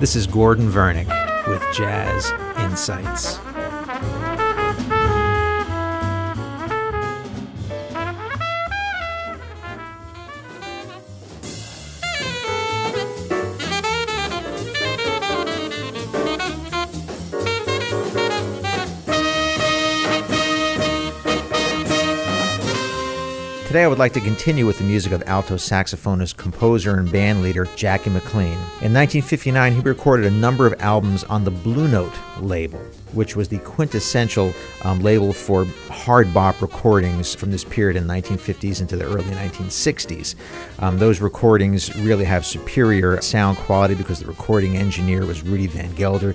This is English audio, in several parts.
This is Gordon Vernick with Jazz Insights. Today, I would like to continue with the music of alto saxophonist, composer, and bandleader Jackie McLean. In 1959, he recorded a number of albums on the Blue Note label, which was the quintessential um, label for hard bop recordings from this period in the 1950s into the early 1960s. Um, those recordings really have superior sound quality because the recording engineer was Rudy Van Gelder.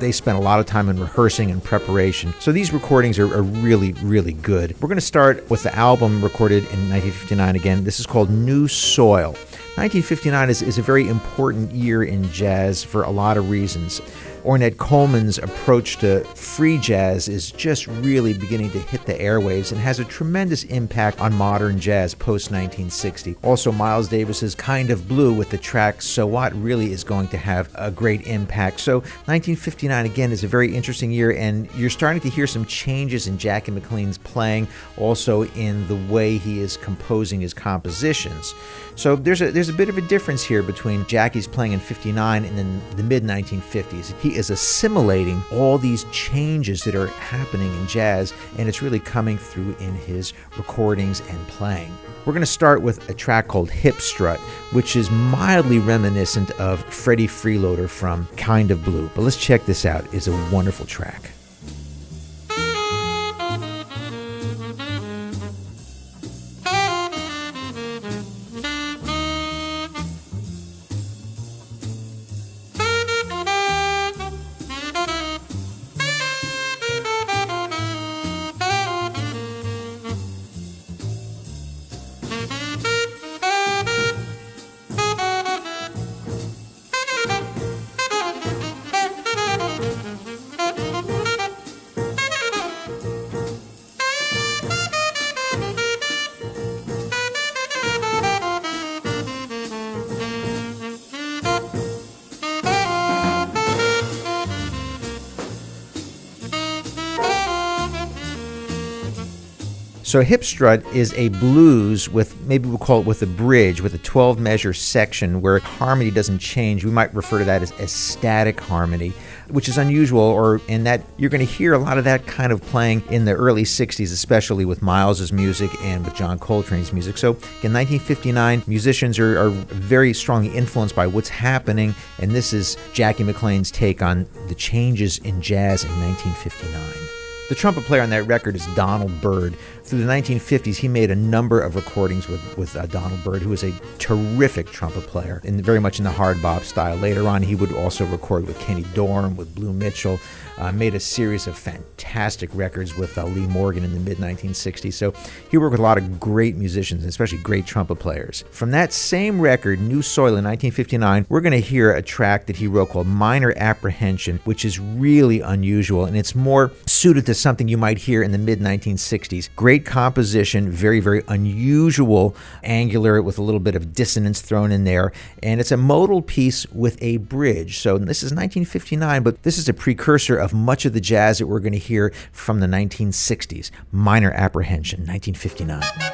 They spent a lot of time in rehearsing and preparation. So these recordings are, are really, really good. We're going to start with the album recorded in 1959 again. This is called New Soil. 1959 is, is a very important year in jazz for a lot of reasons. Ornette Coleman's approach to free jazz is just really beginning to hit the airwaves and has a tremendous impact on modern jazz post 1960. Also, Miles Davis's Kind of Blue with the track So What really is going to have a great impact. So, 1959 again is a very interesting year, and you're starting to hear some changes in Jackie McLean's playing, also in the way he is composing his compositions. So there's a there's a bit of a difference here between Jackie's playing in 59 and then the mid 1950s. He is assimilating all these changes that are happening in jazz and it's really coming through in his recordings and playing. We're going to start with a track called Hip Strut, which is mildly reminiscent of Freddie Freeloader from Kind of Blue. But let's check this out. It's a wonderful track. So hip strut is a blues with maybe we'll call it with a bridge with a 12 measure section where harmony doesn't change. We might refer to that as, as static harmony, which is unusual or in that you're going to hear a lot of that kind of playing in the early 60s, especially with Miles's music and with John Coltrane's music. So in 1959, musicians are, are very strongly influenced by what's happening, and this is Jackie McLean's take on the changes in jazz in 1959. The trumpet player on that record is Donald Byrd. Through the 1950s, he made a number of recordings with, with uh, Donald Byrd, who was a terrific trumpet player and very much in the hard bop style. Later on, he would also record with Kenny Dorham, with Blue Mitchell, uh, made a series of fantastic records with uh, Lee Morgan in the mid 1960s. So he worked with a lot of great musicians, especially great trumpet players. From that same record, New Soil in 1959, we're going to hear a track that he wrote called Minor Apprehension, which is really unusual and it's more suited to something you might hear in the mid 1960s. Great composition, very, very unusual, angular with a little bit of dissonance thrown in there. And it's a modal piece with a bridge. So this is 1959, but this is a precursor of much of the jazz that we're going to hear from the 1960s. Minor Apprehension, 1959.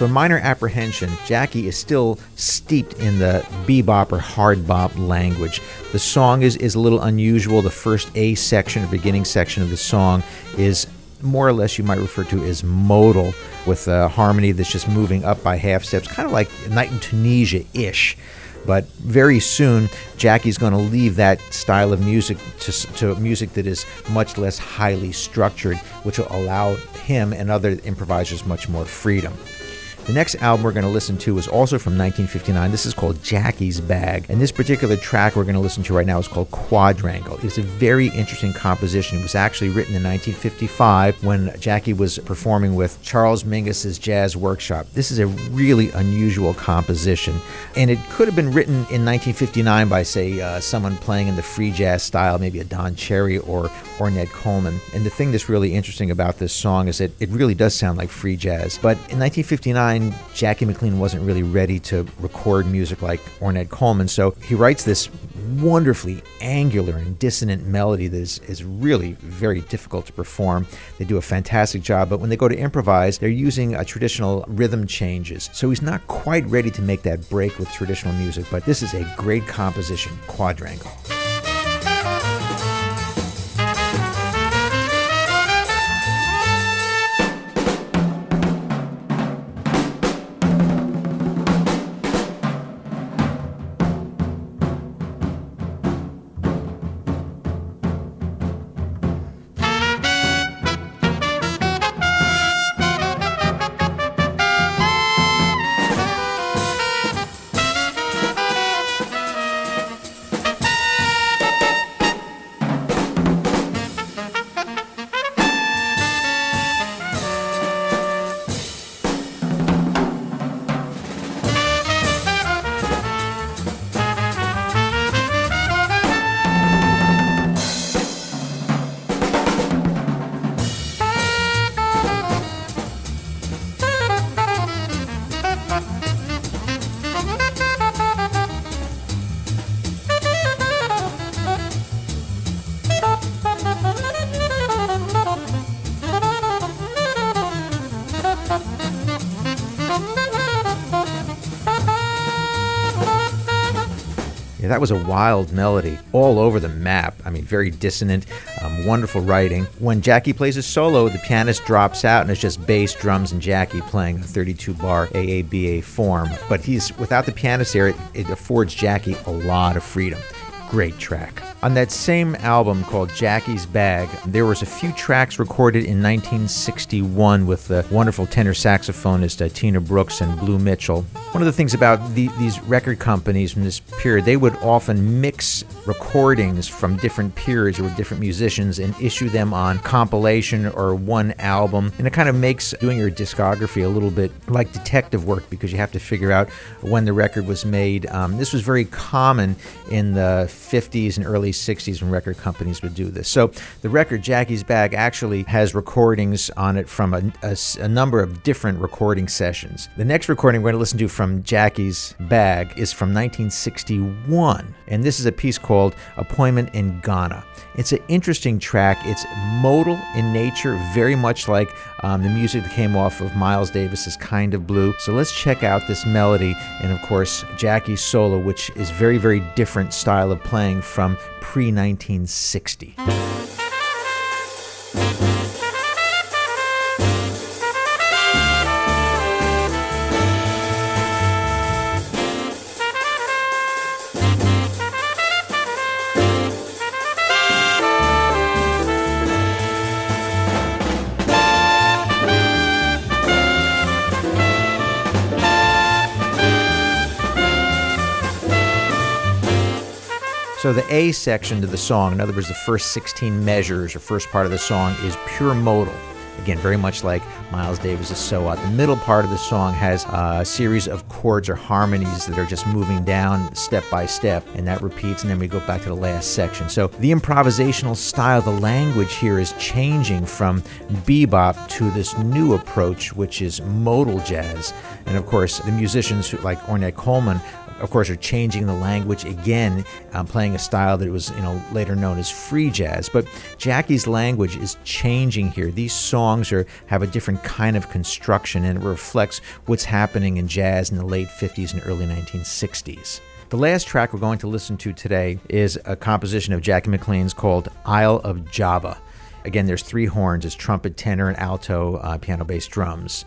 So, in Minor Apprehension, Jackie is still steeped in the bebop or hard bop language. The song is, is a little unusual. The first A section, or beginning section of the song, is more or less you might refer to as modal, with a harmony that's just moving up by half steps, kind of like Night in Tunisia ish. But very soon, Jackie's going to leave that style of music to, to music that is much less highly structured, which will allow him and other improvisers much more freedom. The next album we're going to listen to is also from 1959. This is called Jackie's Bag. And this particular track we're going to listen to right now is called Quadrangle. It's a very interesting composition. It was actually written in 1955 when Jackie was performing with Charles Mingus's Jazz Workshop. This is a really unusual composition. And it could have been written in 1959 by, say, uh, someone playing in the free jazz style, maybe a Don Cherry or or Ornette Coleman. And the thing that's really interesting about this song is that it really does sound like free jazz. But in 1959, Jackie McLean wasn't really ready to record music like Ornette Coleman, so he writes this wonderfully angular and dissonant melody that is, is really very difficult to perform. They do a fantastic job, but when they go to improvise, they're using a traditional rhythm changes. So he's not quite ready to make that break with traditional music, but this is a great composition, Quadrangle. That was a wild melody all over the map. I mean, very dissonant, um, wonderful writing. When Jackie plays a solo, the pianist drops out and it's just bass, drums, and Jackie playing a 32 bar AABA form. But he's without the pianist there, it, it affords Jackie a lot of freedom. Great track. On that same album called Jackie's Bag, there was a few tracks recorded in 1961 with the wonderful tenor saxophonist uh, Tina Brooks and Blue Mitchell. One of the things about the, these record companies from this period, they would often mix recordings from different periods or different musicians and issue them on compilation or one album. And it kind of makes doing your discography a little bit like detective work because you have to figure out when the record was made. Um, this was very common in the 50s and early early 60s when record companies would do this. So the record Jackie's Bag actually has recordings on it from a, a, a number of different recording sessions. The next recording we're going to listen to from Jackie's Bag is from 1961, and this is a piece called Appointment in Ghana. It's an interesting track. It's modal in nature, very much like um, the music that came off of Miles Davis's Kind of Blue. So let's check out this melody and, of course, Jackie's solo, which is very, very different style of playing from pre 1960. So the A section to the song, in other words, the first 16 measures or first part of the song, is pure modal. Again, very much like Miles Davis's So What. The middle part of the song has a series of chords or harmonies that are just moving down step by step, and that repeats, and then we go back to the last section. So the improvisational style, the language here is changing from bebop to this new approach, which is modal jazz. And of course, the musicians like Ornette Coleman of course, are changing the language again, um, playing a style that was, you know, later known as free jazz. But Jackie's language is changing here. These songs are have a different kind of construction, and it reflects what's happening in jazz in the late 50s and early 1960s. The last track we're going to listen to today is a composition of Jackie McLean's called Isle of Java. Again, there's three horns: it's trumpet, tenor, and alto, uh, piano, bass, drums.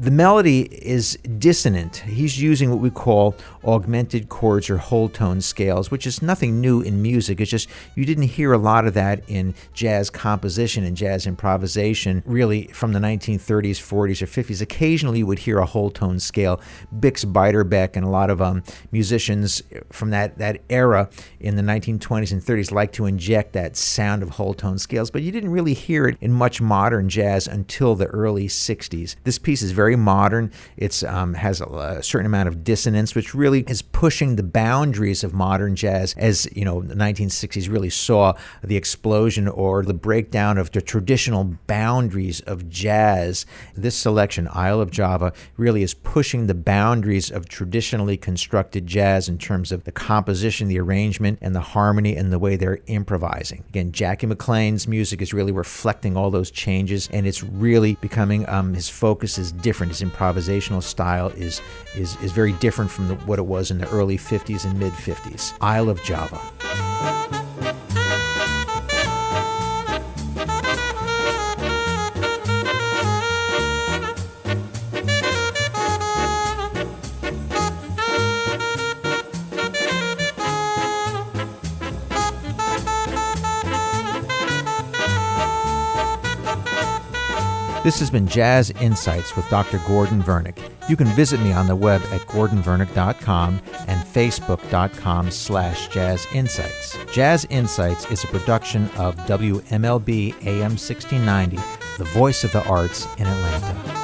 The melody is dissonant. He's using what we call augmented chords or whole tone scales, which is nothing new in music. It's just you didn't hear a lot of that in jazz composition and jazz improvisation really from the 1930s, 40s, or 50s. Occasionally you would hear a whole tone scale. Bix Beiderbecke and a lot of um, musicians from that, that era in the 1920s and 30s like to inject that sound of whole tone scales, but you didn't really hear it in much modern jazz until the early 60s. This piece is very modern. It um, has a, a, certain amount of dissonance, which really is pushing the boundaries of modern jazz. As you know, the 1960s really saw the explosion or the breakdown of the traditional boundaries of jazz. This selection, Isle of Java, really is pushing the boundaries of traditionally constructed jazz in terms of the composition, the arrangement, and the harmony and the way they're improvising. Again, Jackie McLean's music is really reflecting all those changes, and it's really becoming um, his focus is different. His improvisational style is is is very different from the, what it was in the early 50s and mid 50s. Isle of Java. This has been Jazz Insights with Dr. Gordon Vernick. You can visit me on the web at gordonvernick.com and facebook.com slash jazz insights. Jazz Insights is a production of WMLB AM 1690, the voice of the arts in Atlanta.